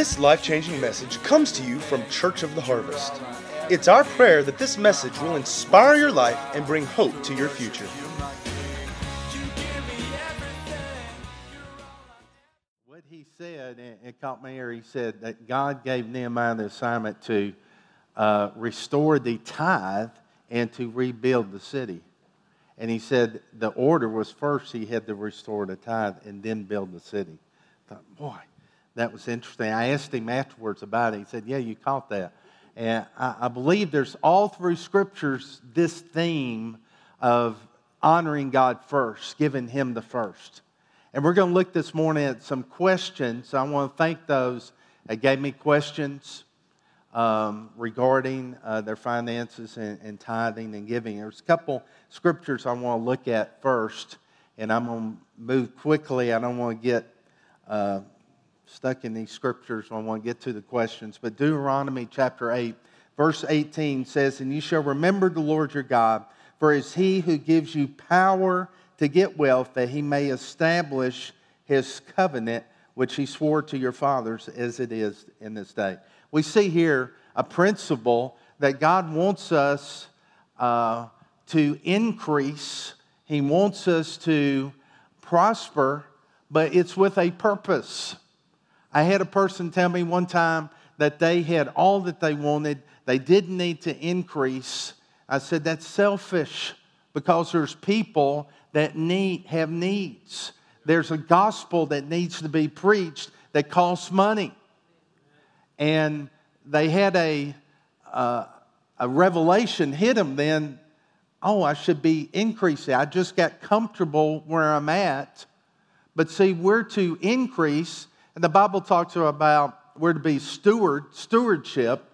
This life changing message comes to you from Church of the Harvest. It's our prayer that this message will inspire your life and bring hope to your future. What he said, and it caught my ear, he said that God gave Nehemiah the assignment to uh, restore the tithe and to rebuild the city. And he said the order was first he had to restore the tithe and then build the city. I thought, boy, that was interesting. I asked him afterwards about it. He said, Yeah, you caught that. And I, I believe there's all through scriptures this theme of honoring God first, giving Him the first. And we're going to look this morning at some questions. I want to thank those that gave me questions um, regarding uh, their finances and, and, tithing and giving. There's a couple scriptures I want to look at first, and I'm going to move quickly. I don't want to get uh, stuck in these scriptures. I want to get to the questions. But Deuteronomy chapter 8, verse 18 says, And you shall remember the Lord your God, for it is he who gives you power to get wealth, that he may establish his covenant, which he swore to your fathers, as it is in this day. We see here a principle that God wants us uh, to increase, he wants us to prosper, but it's with a purpose. I had a person tell me one time that they had all that they wanted, they didn't need to increase. I said, that's selfish because there's people that need, have needs. There's a gospel that needs to be preached that costs money. And they had a, uh, a revelation hit them then oh, I should be increasing. I just got comfortable where I'm at. But see, we're to increase and the Bible talks about we're to be steward, stewardship,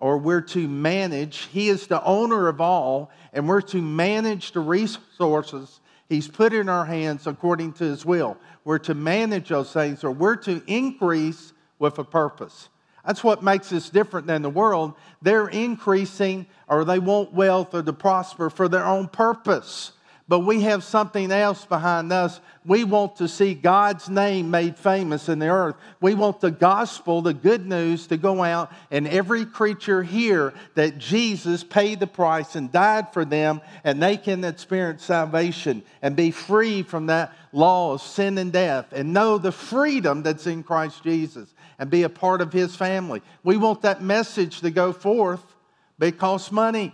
or we're to manage. He is the owner of all, and we're to manage the resources He's put in our hands according to His will. We're to manage those things, or we're to increase with a purpose. That's what makes us different than the world. They're increasing, or they want wealth or to prosper for their own purpose but we have something else behind us. We want to see God's name made famous in the earth. We want the gospel, the good news, to go out and every creature hear that Jesus paid the price and died for them, and they can experience salvation and be free from that law of sin and death and know the freedom that's in Christ Jesus and be a part of his family. We want that message to go forth, but it costs money.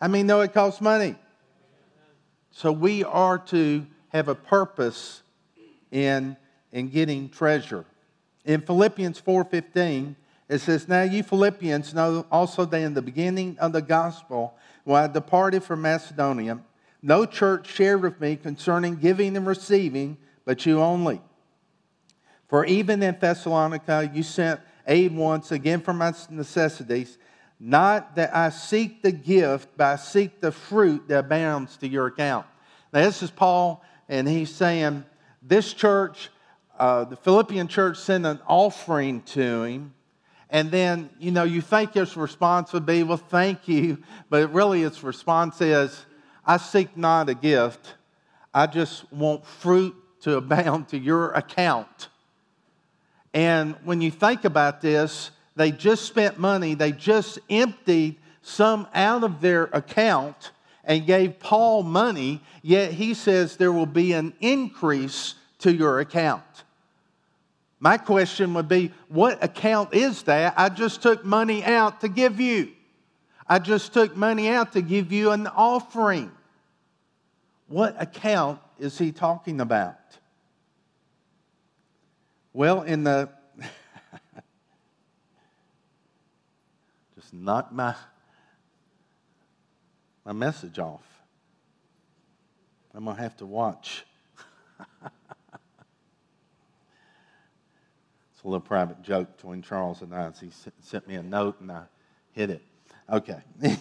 I mean, no, it costs money. So we are to have a purpose in, in getting treasure. In Philippians 4:15, it says, Now you Philippians know also that in the beginning of the gospel, when I departed from Macedonia, no church shared with me concerning giving and receiving, but you only. For even in Thessalonica you sent aid once again for my necessities, not that I seek the gift, but I seek the fruit that abounds to your account. Now, this is Paul, and he's saying, This church, uh, the Philippian church, sent an offering to him. And then, you know, you think his response would be, Well, thank you. But really, his response is, I seek not a gift, I just want fruit to abound to your account. And when you think about this, they just spent money, they just emptied some out of their account and gave Paul money, yet he says there will be an increase to your account. My question would be what account is that? I just took money out to give you. I just took money out to give you an offering. What account is he talking about? Well, in the just knock my, my message off. I'm going to have to watch. it's a little private joke between Charles and I. He sent me a note and I hit it. Okay.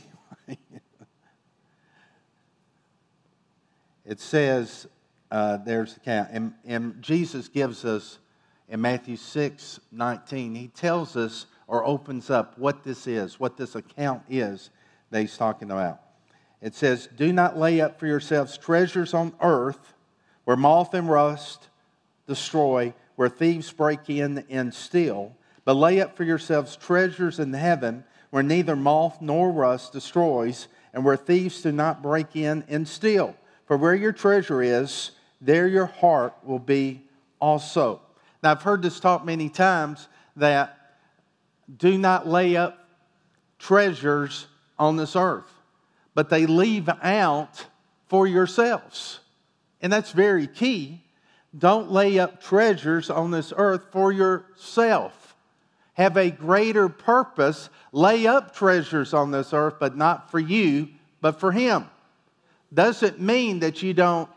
it says, uh, there's the count. And, and Jesus gives us in Matthew 6 19, he tells us or opens up what this is, what this account is that he's talking about. It says, Do not lay up for yourselves treasures on earth where moth and rust destroy, where thieves break in and steal, But lay up for yourselves treasures in heaven where neither moth nor rust destroys, and where thieves do not break in and steal. For where your treasure is, there your heart will be also. Now, I've heard this taught many times that do not lay up treasures on this earth, but they leave out for yourselves. And that's very key. Don't lay up treasures on this earth for yourself. Have a greater purpose. Lay up treasures on this earth, but not for you, but for Him. Doesn't mean that you don't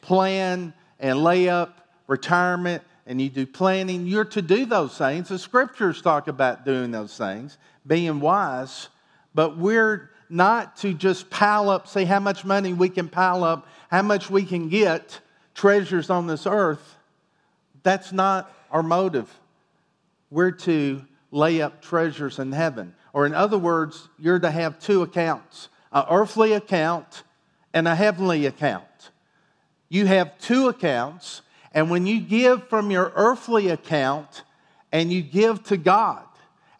plan and lay up retirement and you do planning. You're to do those things. The scriptures talk about doing those things, being wise, but we're not to just pile up, see how much money we can pile up, how much we can get, treasures on this earth. That's not our motive. We're to lay up treasures in heaven. Or, in other words, you're to have two accounts an earthly account and a heavenly account. You have two accounts, and when you give from your earthly account and you give to God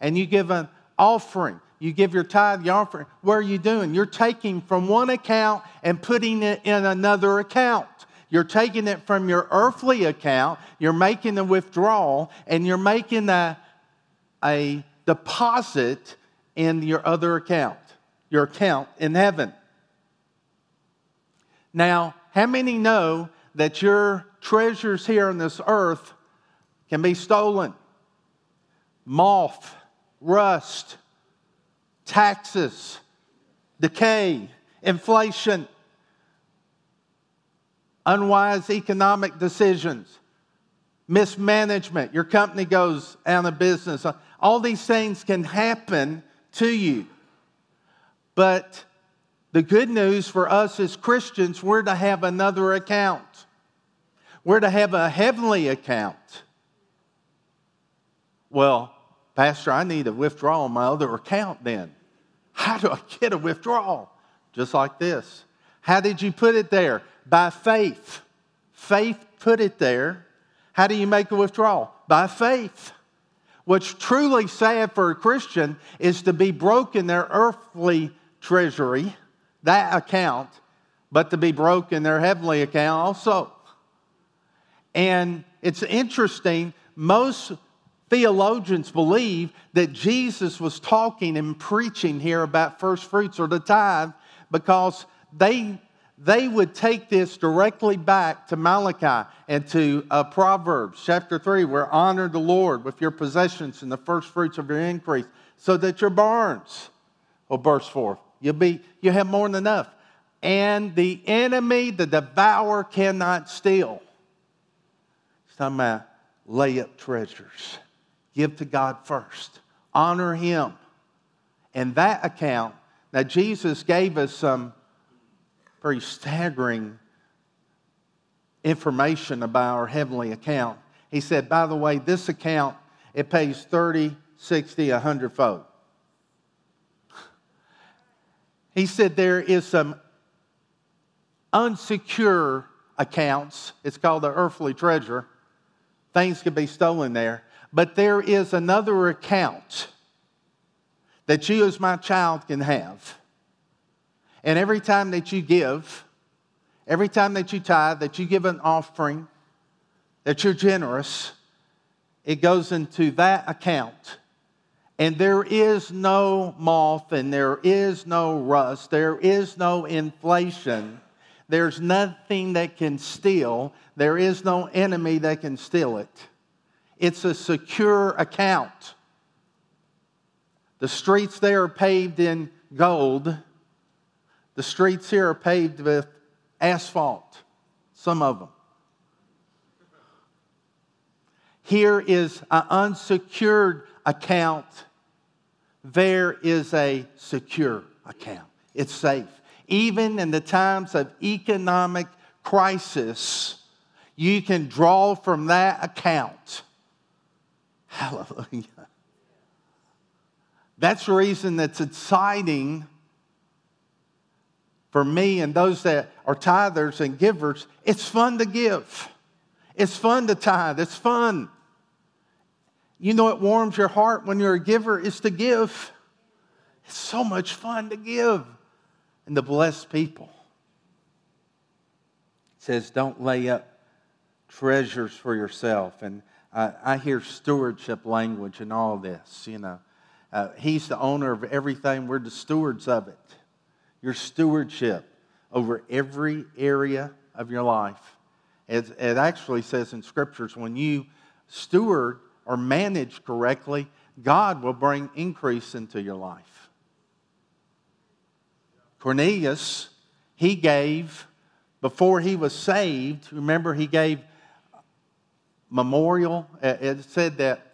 and you give an offering, you give your tithe, your offering, what are you doing? You're taking from one account and putting it in another account. You're taking it from your earthly account, you're making a withdrawal, and you're making a, a deposit in your other account, your account in heaven. Now, how many know that your treasures here on this earth can be stolen? Moth, rust, taxes, decay, inflation, unwise economic decisions, mismanagement. Your company goes out of business. All these things can happen to you. But the good news for us as Christians, we're to have another account. We're to have a heavenly account. Well, Pastor, I need a withdrawal on my other account then. How do I get a withdrawal? Just like this. How did you put it there? By faith. Faith put it there. How do you make a withdrawal? By faith. What's truly sad for a Christian is to be broke in their earthly treasury, that account, but to be broke in their heavenly account also. And it's interesting, most theologians believe that Jesus was talking and preaching here about first fruits or the tithe because they, they would take this directly back to Malachi and to uh, Proverbs chapter 3, where honor the Lord with your possessions and the first fruits of your increase, so that your barns will burst forth. You'll be, you'll have more than enough. And the enemy, the devourer, cannot steal. Talking about lay up treasures give to God first, honor Him. And that account, now Jesus gave us some pretty staggering information about our heavenly account. He said, by the way, this account, it pays 30, 60, 100 fold. He said there is some unsecure accounts. It's called the earthly treasure. Things could be stolen there. But there is another account that you, as my child, can have. And every time that you give, every time that you tithe, that you give an offering, that you're generous, it goes into that account. And there is no moth and there is no rust, there is no inflation, there's nothing that can steal, there is no enemy that can steal it. It's a secure account. The streets there are paved in gold. The streets here are paved with asphalt, some of them. Here is an unsecured account. There is a secure account. It's safe. Even in the times of economic crisis, you can draw from that account Hallelujah. That's the reason that's exciting for me and those that are tithers and givers. It's fun to give, it's fun to tithe, it's fun. You know, it warms your heart when you're a giver is to give. It's so much fun to give and the blessed people. It says, don't lay up treasures for yourself. And I, hear stewardship language in all this, you know. Uh, he's the owner of everything, we're the stewards of it. Your stewardship over every area of your life. It, it actually says in scriptures when you steward or manage correctly, God will bring increase into your life. Cornelius, he gave before he was saved. Remember, he gave memorial. Uh, it said that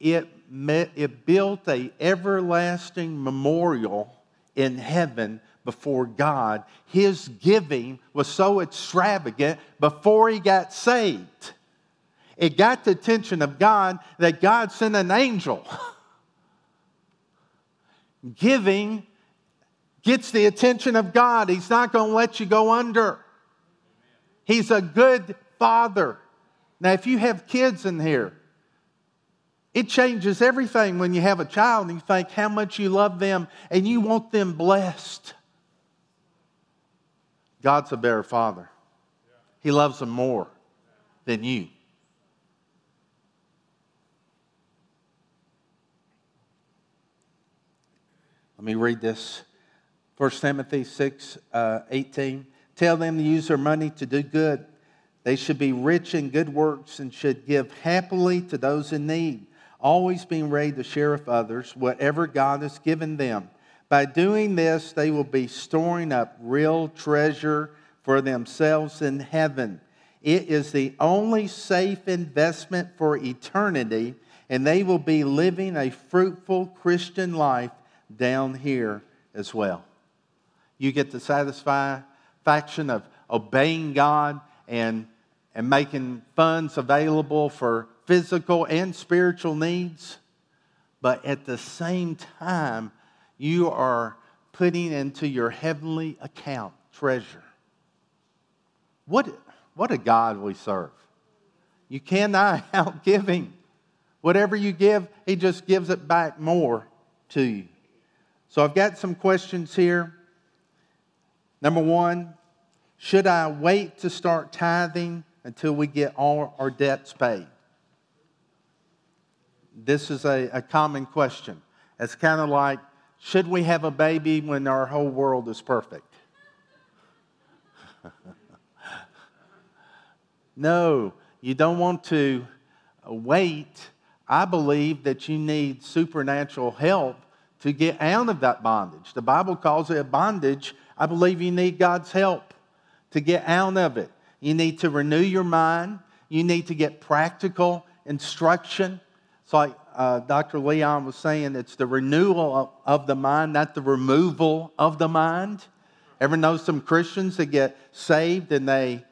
it, met, it built a everlasting memorial in heaven before God. His giving was so extravagant before he got saved. It got the attention of God that God sent an angel. Giving gets the attention of God. He's not going to let you go under. He's a good father. Now, if you have kids in here, it changes everything when you have a child and you think how much you love them and you want them blessed. God's a better father. He loves them more than you. Let me read this. 1 Timothy 6 uh, 18. Tell them to use their money to do good. They should be rich in good works and should give happily to those in need, always being ready to share with others whatever God has given them. By doing this, they will be storing up real treasure for themselves in heaven. It is the only safe investment for eternity, and they will be living a fruitful Christian life down here as well. You get the satisfaction of obeying God and, and making funds available for physical and spiritual needs. But at the same time, you are putting into your heavenly account treasure. What, what a God we serve. You cannot outgive him. Whatever you give, he just gives it back more to you. So I've got some questions here. Number one, should I wait to start tithing until we get all our debts paid? This is a, a common question. It's kind of like, should we have a baby when our whole world is perfect? no, you don't want to wait. I believe that you need supernatural help to get out of that bondage. The Bible calls it a bondage. I believe you need God's help to get out of it. You need to renew your mind. You need to get practical instruction. It's like uh, Dr. Leon was saying, it's the renewal of, the mind, not the removal of the mind. Ever know some Christians that get saved and they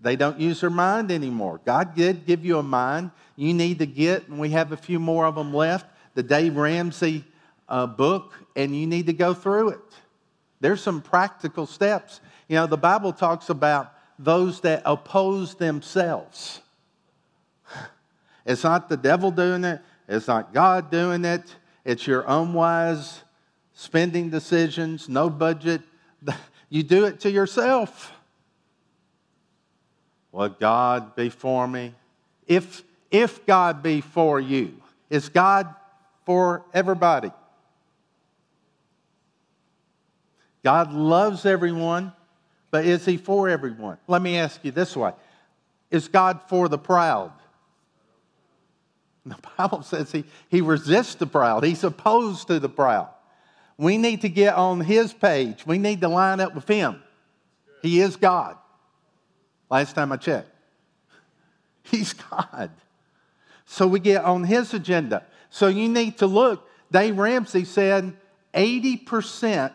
they don't use their mind anymore. God did give you a mind. You need to get, and we have a few more of them left, the Dave Ramsey a book and you need to go through it. There's some practical steps. You know, the Bible talks about those that oppose themselves. It's not the devil doing it, it's not God doing it, it's your unwise spending decisions, no budget. You do it to yourself. Will God be for me? If, if God be for you, is God for everybody? God loves everyone, but is He for everyone? Let me ask you this way Is God for the proud? The Bible says he, he resists the proud, He's opposed to the proud. We need to get on His page, we need to line up with Him. He is God. Last time I checked, He's God. So we get on His agenda. So you need to look. Dave Ramsey said 80%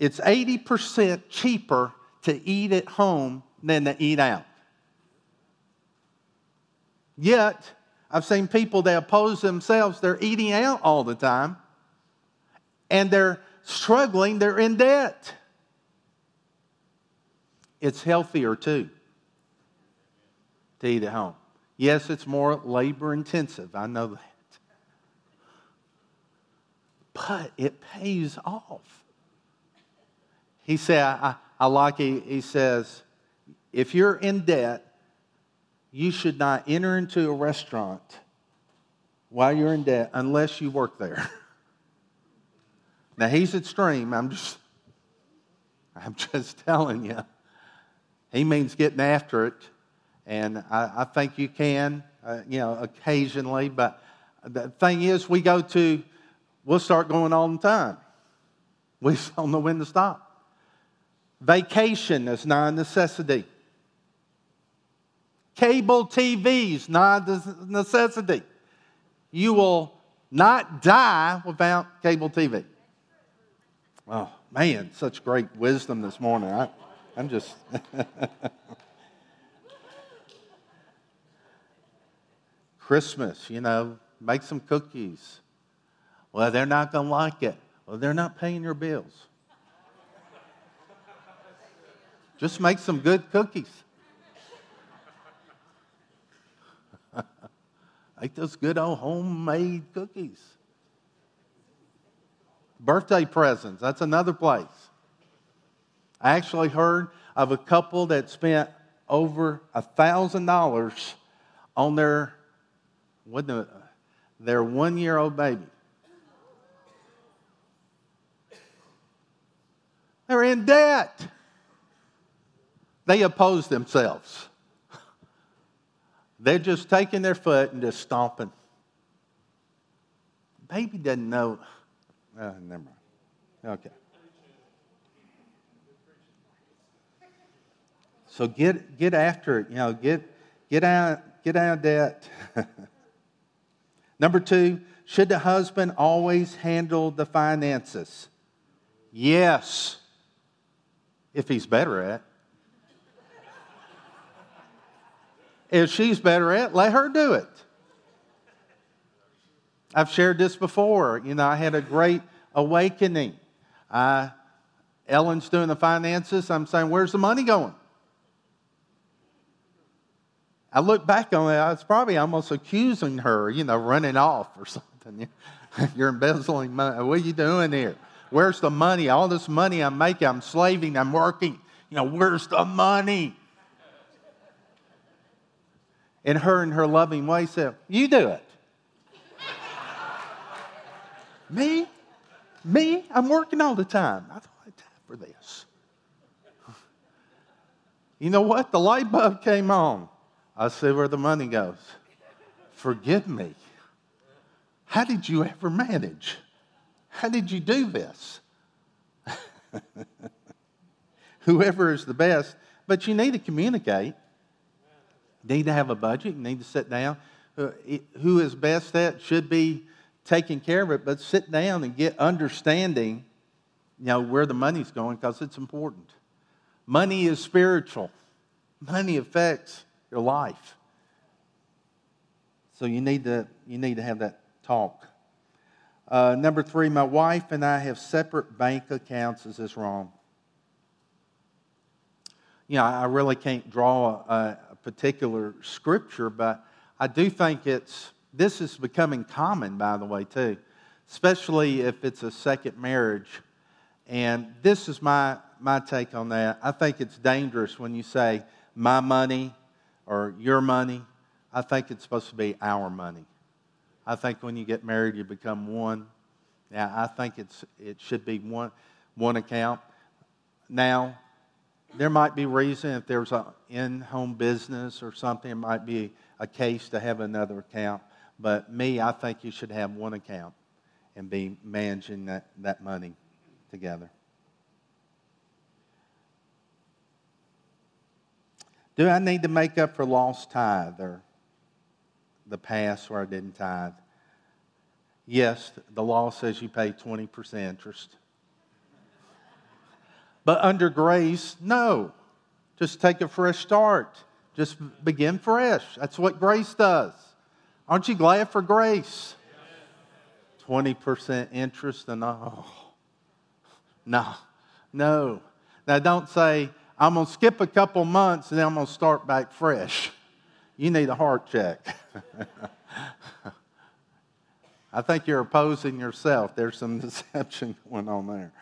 it's 80% cheaper to eat at home than to eat out. Yet, I've seen people that oppose themselves, they're eating out all the time and they're struggling, they're in debt. It's healthier too to eat at home. Yes, it's more labor intensive. I know that. But it pays off. He said, I, I like it. He says, if you're in debt, you should not enter into a restaurant while you're in debt unless you work there. now he's extreme. I'm just I'm just telling you. He means getting after it. And I, I think you can, uh, you know, occasionally. But the thing is, we go to, we'll start going all the time. We don't know when to stop. Vacation is not a necessity. Cable TV is not a necessity. You will not die without cable TV. Oh, man, such great wisdom this morning. I, I'm just. Christmas, you know, make some cookies. Well, they're not going to like it. Well, they're not paying your bills. Just make some good cookies. make those good old homemade cookies. Birthday presents, that's another place. I actually heard of a couple that spent over a thousand dollars on their what the, their one year old baby. They're in debt. They oppose themselves. They're just taking their foot and just stomping. Baby doesn't know. Oh, never mind. Okay. So get get after it. You know, get get out get out of debt. Number two, should the husband always handle the finances? Yes, if he's better at. If she's better at, it, let her do it. I've shared this before. You know, I had a great awakening. I, Ellen's doing the finances. I'm saying, where's the money going? I look back on it, I was probably almost accusing her, you know, running off or something. You're embezzling money. What are you doing here? Where's the money? All this money I'm making, I'm slaving, I'm working. You know, where's the money? And her, in her loving way, said, You do it. Me? Me? I'm working all the time. I don't have time for this. You know what? The light bulb came on. I see where the money goes. Forgive me. How did you ever manage? How did you do this? Whoever is the best, but you need to communicate. Need to have a budget. You need to sit down. Uh, who is best at should be taking care of it, but sit down and get understanding, you know, where the money's going because it's important. Money is spiritual. Money affects your life. So you need to, you need to have that talk. Uh, number three, my wife and I have separate bank accounts. Is this wrong? You know, I really can't draw a, a particular scripture, but I do think it's, this is becoming common, by the way, too, especially if it's a second marriage. And this is my, my take on that. I think it's dangerous when you say, my money, or your money. I think it's supposed to be our money. I think when you get married, you become one. Now, I think it's, it should be one, one account. Now, there might be reason if there's an in-home business or something, it might be a case to have another account. But me, I think you should have one account and be managing that, that money together. Do I need to make up for lost tithe or the past where I didn't tithe? Yes, the law says you pay 20% interest. But under grace, no. Just take a fresh start. Just begin fresh. That's what grace does. Aren't you glad for grace? 20% interest and oh. No, no. Now don't say, I'm going to skip a couple months and then I'm going to start back fresh. you need a heart check. I think you're opposing yourself. There's some deception going on there.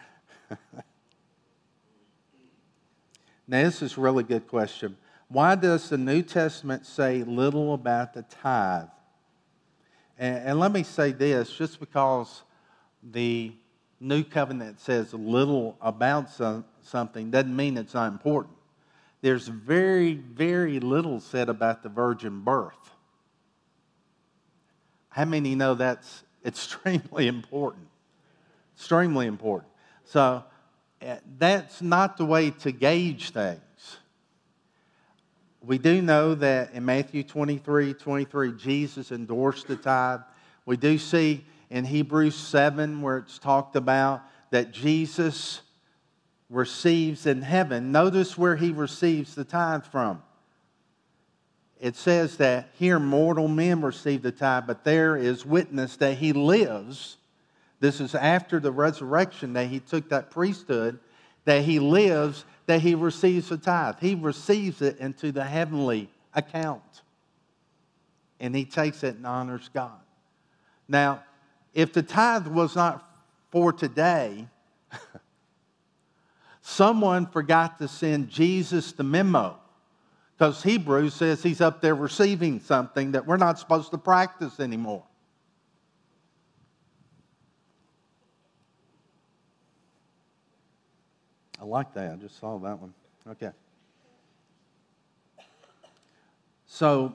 Now, this is a really good question. Why does the New Testament say little about the tithe? And, and let me say this just because the New Covenant says little about some, something doesn't mean it's not important. There's very, very little said about the virgin birth. How many know that's extremely important? Extremely important. So Eh, that's not the way to gauge things. We do know that in Matthew 23 23, Jesus endorsed the tithe. We do see in Hebrews 7 where it's talked about that Jesus receives in heaven. Notice where he receives the tithe from. It says that here mortal men receive the tithe, but there is witness that he lives. This is after the resurrection that he took that priesthood, that he lives, that he receives the tithe. He receives it into the heavenly account. And he takes it and honors God. Now, if the tithe was not for today, someone forgot to send Jesus the memo. Because Hebrews says he's up there receiving something that we're not supposed to practice anymore. I like that. I just saw that one. Okay. So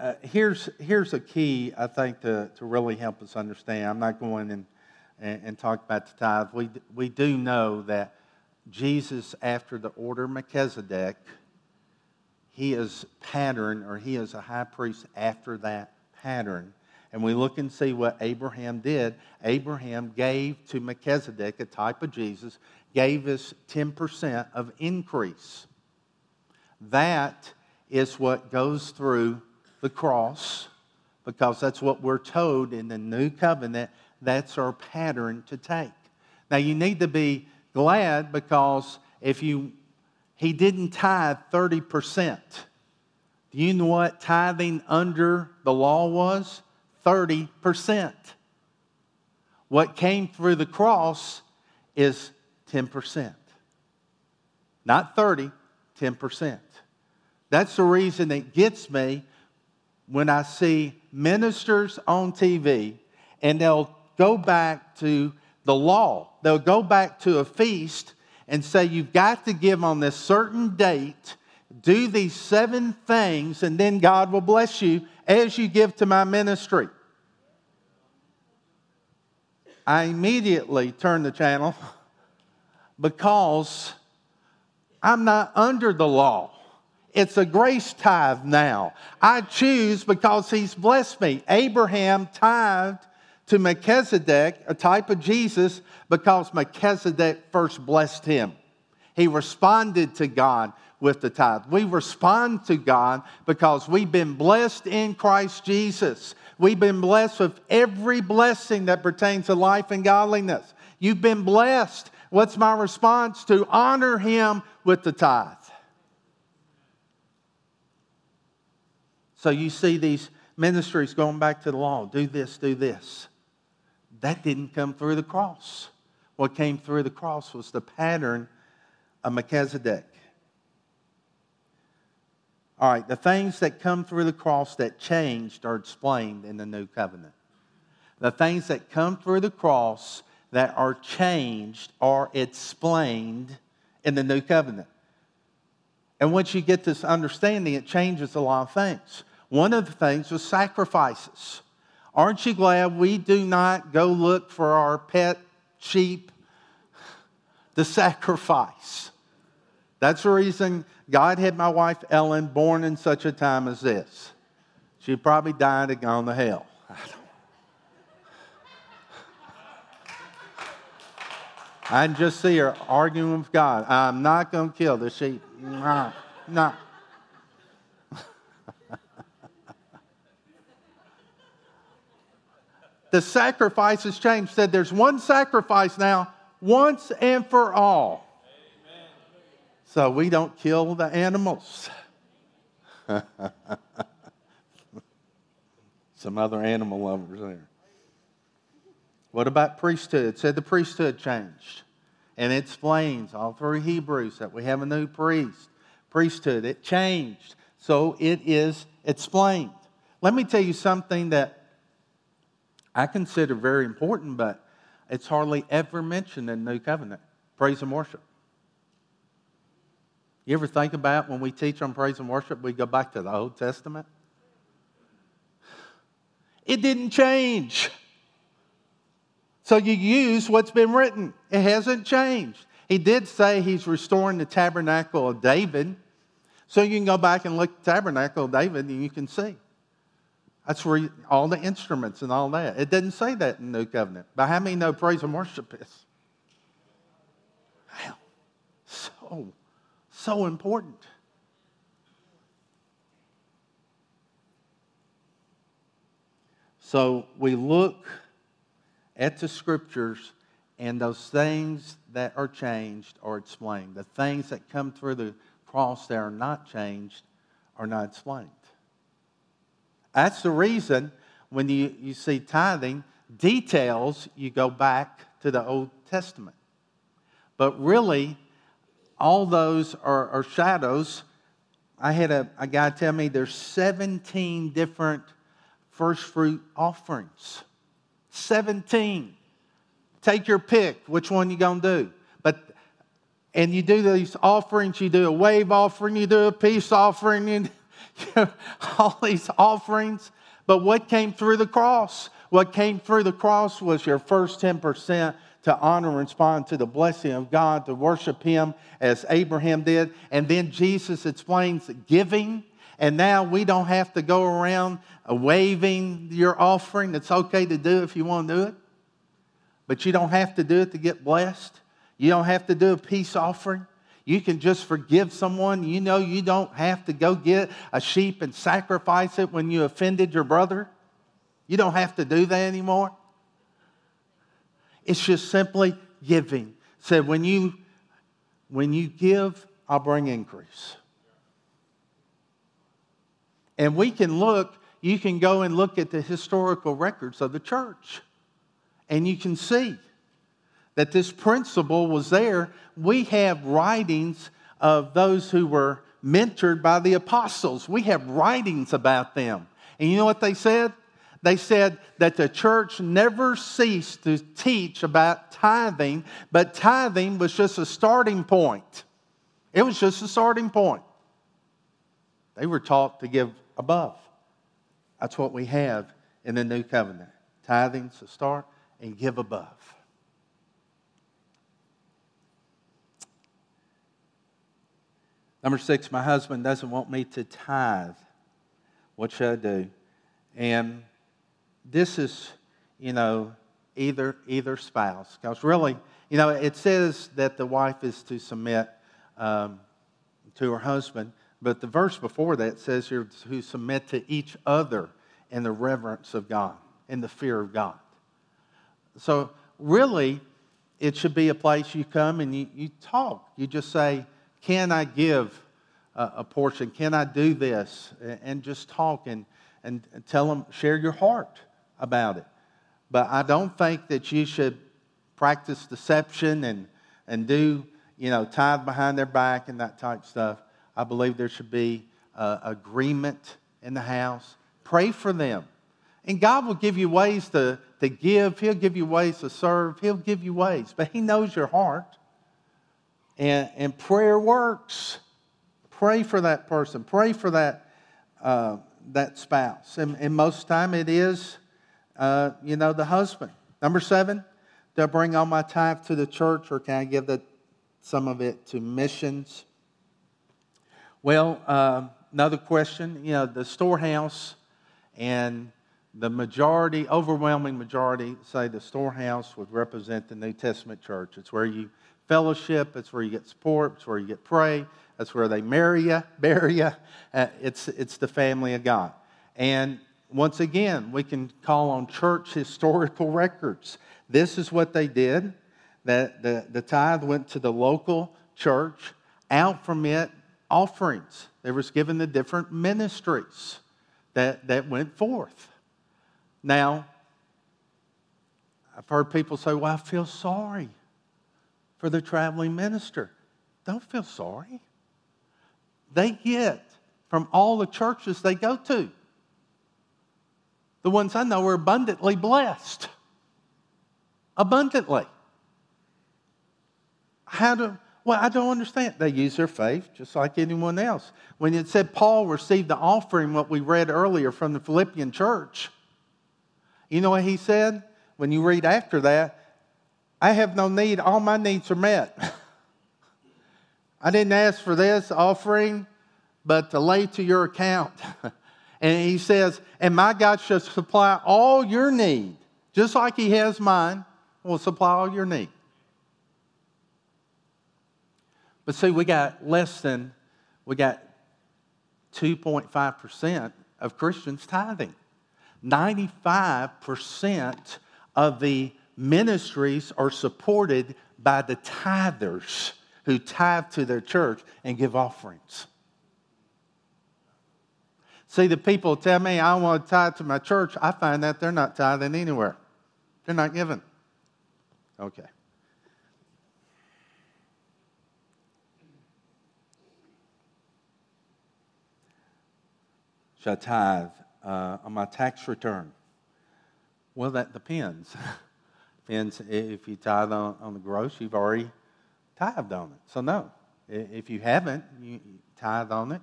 uh, here's, here's a key, I think, to, to really help us understand. I'm not going and, and, and talk about the tithe. We, we do know that Jesus, after the order of Melchizedek, he is pattern or he is a high priest after that pattern. And we look and see what Abraham did. Abraham gave to Melchizedek, a type of Jesus, gave us 10% of increase. That is what goes through the cross because that's what we're told in the new covenant. That's our pattern to take. Now, you need to be glad because if you, he didn't tithe 30%. Do you know what tithing under the law was? 30%. What came through the cross is 10%. Not 30, 10%. That's the reason it gets me when I see ministers on TV and they'll go back to the law, they'll go back to a feast and say, You've got to give on this certain date, do these seven things, and then God will bless you as you give to my ministry. I immediately turn the channel because I'm not under the law. It's a grace tithe now. I choose because he's blessed me. Abraham tithed to Melchizedek, a type of Jesus, because Melchizedek first blessed him. He responded to God with the tithe. We respond to God because we've been blessed in Christ Jesus. We've been blessed with every blessing that pertains to life and godliness. You've been blessed. What's my response? To honor him with the tithe. So you see these ministries going back to the law do this, do this. That didn't come through the cross. What came through the cross was the pattern of Melchizedek. All right, the things that come through the cross that changed are explained in the new covenant. The things that come through the cross that are changed are explained in the new covenant. And once you get this understanding, it changes a lot of things. One of the things was sacrifices. Aren't you glad we do not go look for our pet sheep to sacrifice? That's the reason God had my wife Ellen born in such a time as this. She probably died and gone to hell. I can just see her arguing with God. I'm not going to kill the sheep. No, no. the sacrifice has changed. Said there's one sacrifice now, once and for all. Amen. So we don't kill the animals. Some other animal lovers there. What about priesthood? Said the priesthood changed. And it explains all through Hebrews that we have a new priest. Priesthood, it changed. So it is explained. Let me tell you something that I consider very important, but it's hardly ever mentioned in the New Covenant praise and worship. You ever think about when we teach on praise and worship, we go back to the Old Testament? It didn't change. So you use what's been written, it hasn't changed. He did say he's restoring the tabernacle of David. So you can go back and look at the tabernacle of David and you can see. That's where all the instruments and all that. It doesn't say that in the New Covenant. But how many know praise and worship is? Wow. So, so important. So we look at the scriptures and those things that are changed are explained. The things that come through the cross that are not changed are not explained. That's the reason when you, you see tithing, details, you go back to the Old Testament. But really, all those are, are shadows. I had a, a guy tell me there's 17 different first fruit offerings. 17. Take your pick. Which one you going to do? But and you do these offerings. You do a wave offering. You do a peace offering. You all these offerings. But what came through the cross? What came through the cross was your first 10% to honor and respond to the blessing of God, to worship Him as Abraham did. And then Jesus explains giving. And now we don't have to go around waving your offering. It's okay to do if you want to do it, but you don't have to do it to get blessed. You don't have to do a peace offering. You can just forgive someone. You know, you don't have to go get a sheep and sacrifice it when you offended your brother. You don't have to do that anymore. It's just simply giving. Said, when you when you give, I'll bring increase. And we can look you can go and look at the historical records of the church and you can see that this principle was there. We have writings of those who were mentored by the apostles, we have writings about them. And you know what they said? They said that the church never ceased to teach about tithing, but tithing was just a starting point. It was just a starting point. They were taught to give above. That's what we have in the new covenant. Tithing's to start and give above. Number six, my husband doesn't want me to tithe. What should I do? And this is, you know, either either spouse. Because really, you know, it says that the wife is to submit um, to her husband, but the verse before that says you're to submit to each other in the reverence of God, in the fear of God. So, really, it should be a place you come and you, you talk. You just say, Can I give a, a portion? Can I do this? And, and just talk and, and tell them, share your heart about it. But I don't think that you should practice deception and, and do, you know, tithe behind their back and that type stuff. I believe there should be uh, agreement in the house. Pray for them. And God will give you ways to, to give, He'll give you ways to serve, He'll give you ways, but He knows your heart. And, and prayer works. Pray for that person, pray for that, uh, that spouse. And, and most time it is, uh, you know, the husband. Number seven, do I bring all my tithe to the church or can I give the, some of it to missions? Well, uh, another question, you know, the storehouse and the majority, overwhelming majority, say the storehouse would represent the New Testament church. It's where you fellowship, it's where you get support, it's where you get pray, that's where they marry you, bury you. Uh, it's, it's the family of God. And once again, we can call on church historical records. This is what they did. That the, the tithe went to the local church. Out from it, offerings. They was given the different ministries that, that went forth. Now, I've heard people say, well, I feel sorry for the traveling minister. Don't feel sorry. They get from all the churches they go to. The ones I know are abundantly blessed. Abundantly. How do, well, I don't understand. They use their faith just like anyone else. When it said Paul received the offering, what we read earlier from the Philippian church, you know what he said? When you read after that, I have no need, all my needs are met. I didn't ask for this offering, but to lay to your account. and he says, And my God shall supply all your need, just like he has mine, will supply all your need. But see, we got less than, we got 2.5% of Christians tithing. 95% of the ministries are supported by the tithers who tithe to their church and give offerings. See, the people tell me I want to tithe to my church. I find that they're not tithing anywhere. They're not giving. Okay. Should I tithe uh, on my tax return? Well, that depends. depends if you tithe on, on the gross, you've already tithed on it. So, no. If you haven't, you tithe on it.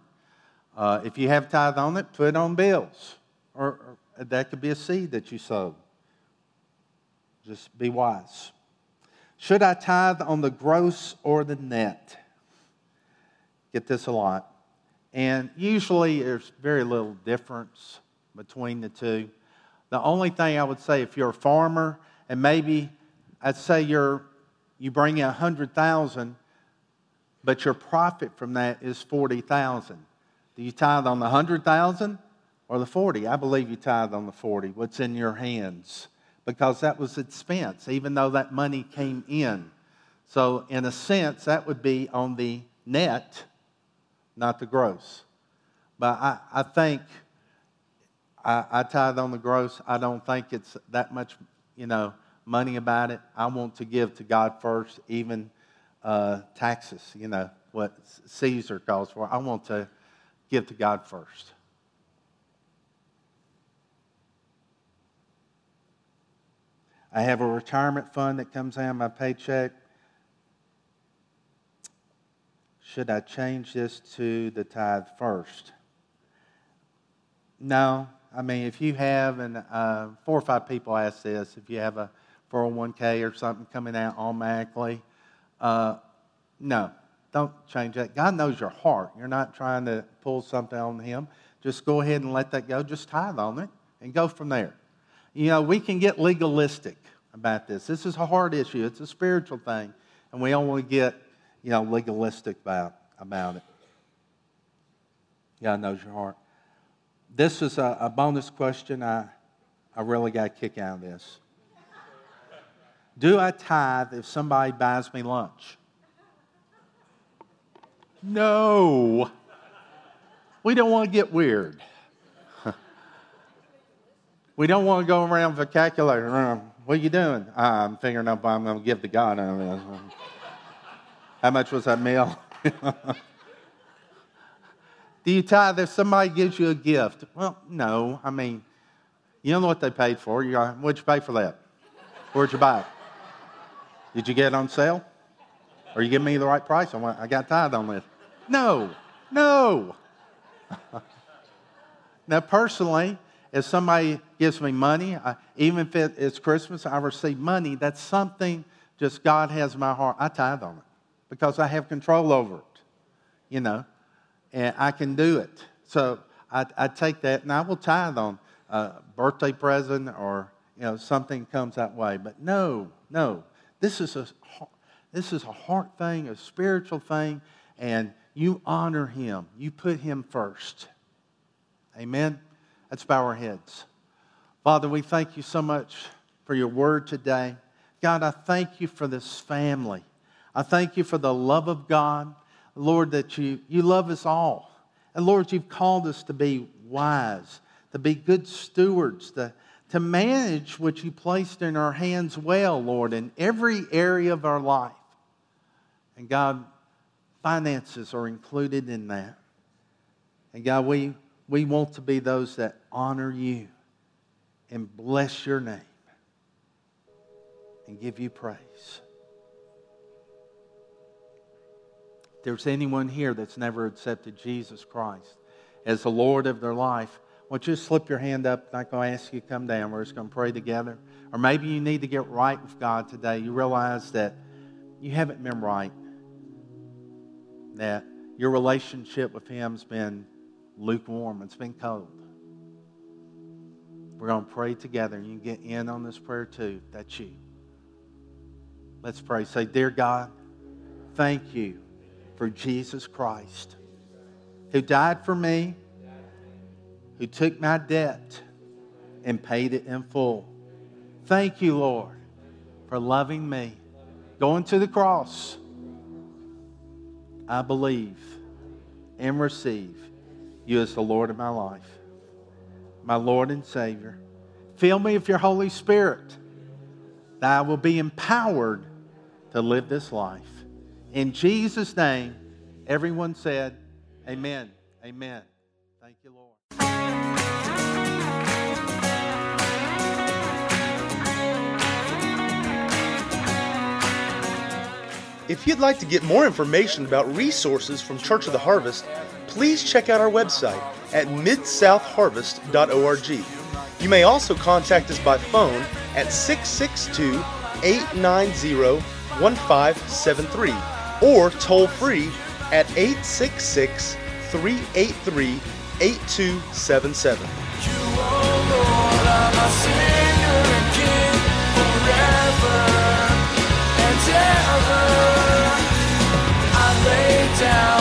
Uh, if you have tithe on it, put it on bills. Or, or that could be a seed that you sow. Just be wise. Should I tithe on the gross or the net? Get this a lot. And usually there's very little difference between the two. The only thing I would say, if you're a farmer and maybe I'd say you're, you bring in 100,000, but your profit from that is 40,000. Do you tithe on the 100,000 or the 40? I believe you tithe on the 40, what's in your hands, because that was expense, even though that money came in. So, in a sense, that would be on the net not the gross. But I, I think I, I tithe on the gross. I don't think it's that much, you know, money about it. I want to give to God first, even uh, taxes, you know, what Caesar calls for. I want to give to God first. I have a retirement fund that comes out of my paycheck. Should I change this to the tithe first? No. I mean, if you have, and uh, four or five people ask this, if you have a 401k or something coming out automatically, uh, no, don't change that. God knows your heart. You're not trying to pull something on Him. Just go ahead and let that go. Just tithe on it and go from there. You know, we can get legalistic about this. This is a hard issue, it's a spiritual thing, and we to get you know, legalistic about, about it. God knows your heart. This is a, a bonus question. I, I really got a kick out of this. Do I tithe if somebody buys me lunch? No. We don't want to get weird. we don't want to go around calculator. What are you doing? I'm figuring out I'm going to give to God. How much was that meal? Do you tithe if somebody gives you a gift? Well, no. I mean, you don't know what they paid for. You what'd you pay for that? Where'd you buy it? Did you get it on sale? Are you give me the right price? I, want, I got tithe on this. No, no. now, personally, if somebody gives me money, I, even if it, it's Christmas, I receive money, that's something just God has my heart. I tithe on it because I have control over it, you know, and I can do it. So I, I take that and I will tithe on a birthday present or, you know, something comes that way. But no, no, this is a, this is a heart thing, a spiritual thing, and you honor him. You put him first. Amen? Let's bow our heads. Father, we thank you so much for your word today. God, I thank you for this family. I thank you for the love of God, Lord, that you, you love us all. And Lord, you've called us to be wise, to be good stewards, to, to manage what you placed in our hands well, Lord, in every area of our life. And God, finances are included in that. And God, we, we want to be those that honor you and bless your name and give you praise. There's anyone here that's never accepted Jesus Christ as the Lord of their life, won't you slip your hand up? I'm not going to ask you to come down. We're just going to pray together. Or maybe you need to get right with God today. You realize that you haven't been right, that your relationship with Him's been lukewarm, it's been cold. We're going to pray together. You can get in on this prayer too. That's you. Let's pray. Say, Dear God, thank you for Jesus Christ who died for me, who took my debt and paid it in full. Thank you, Lord, for loving me, going to the cross. I believe and receive you as the Lord of my life my Lord and Savior. Fill me with your Holy Spirit that I will be empowered to live this life. In Jesus' name, everyone said, Amen. Amen. Thank you, Lord. If you'd like to get more information about resources from Church of the Harvest, please check out our website at midsouthharvest.org. You may also contact us by phone at 662 890 1573 or toll free at 866 383 8277. Down.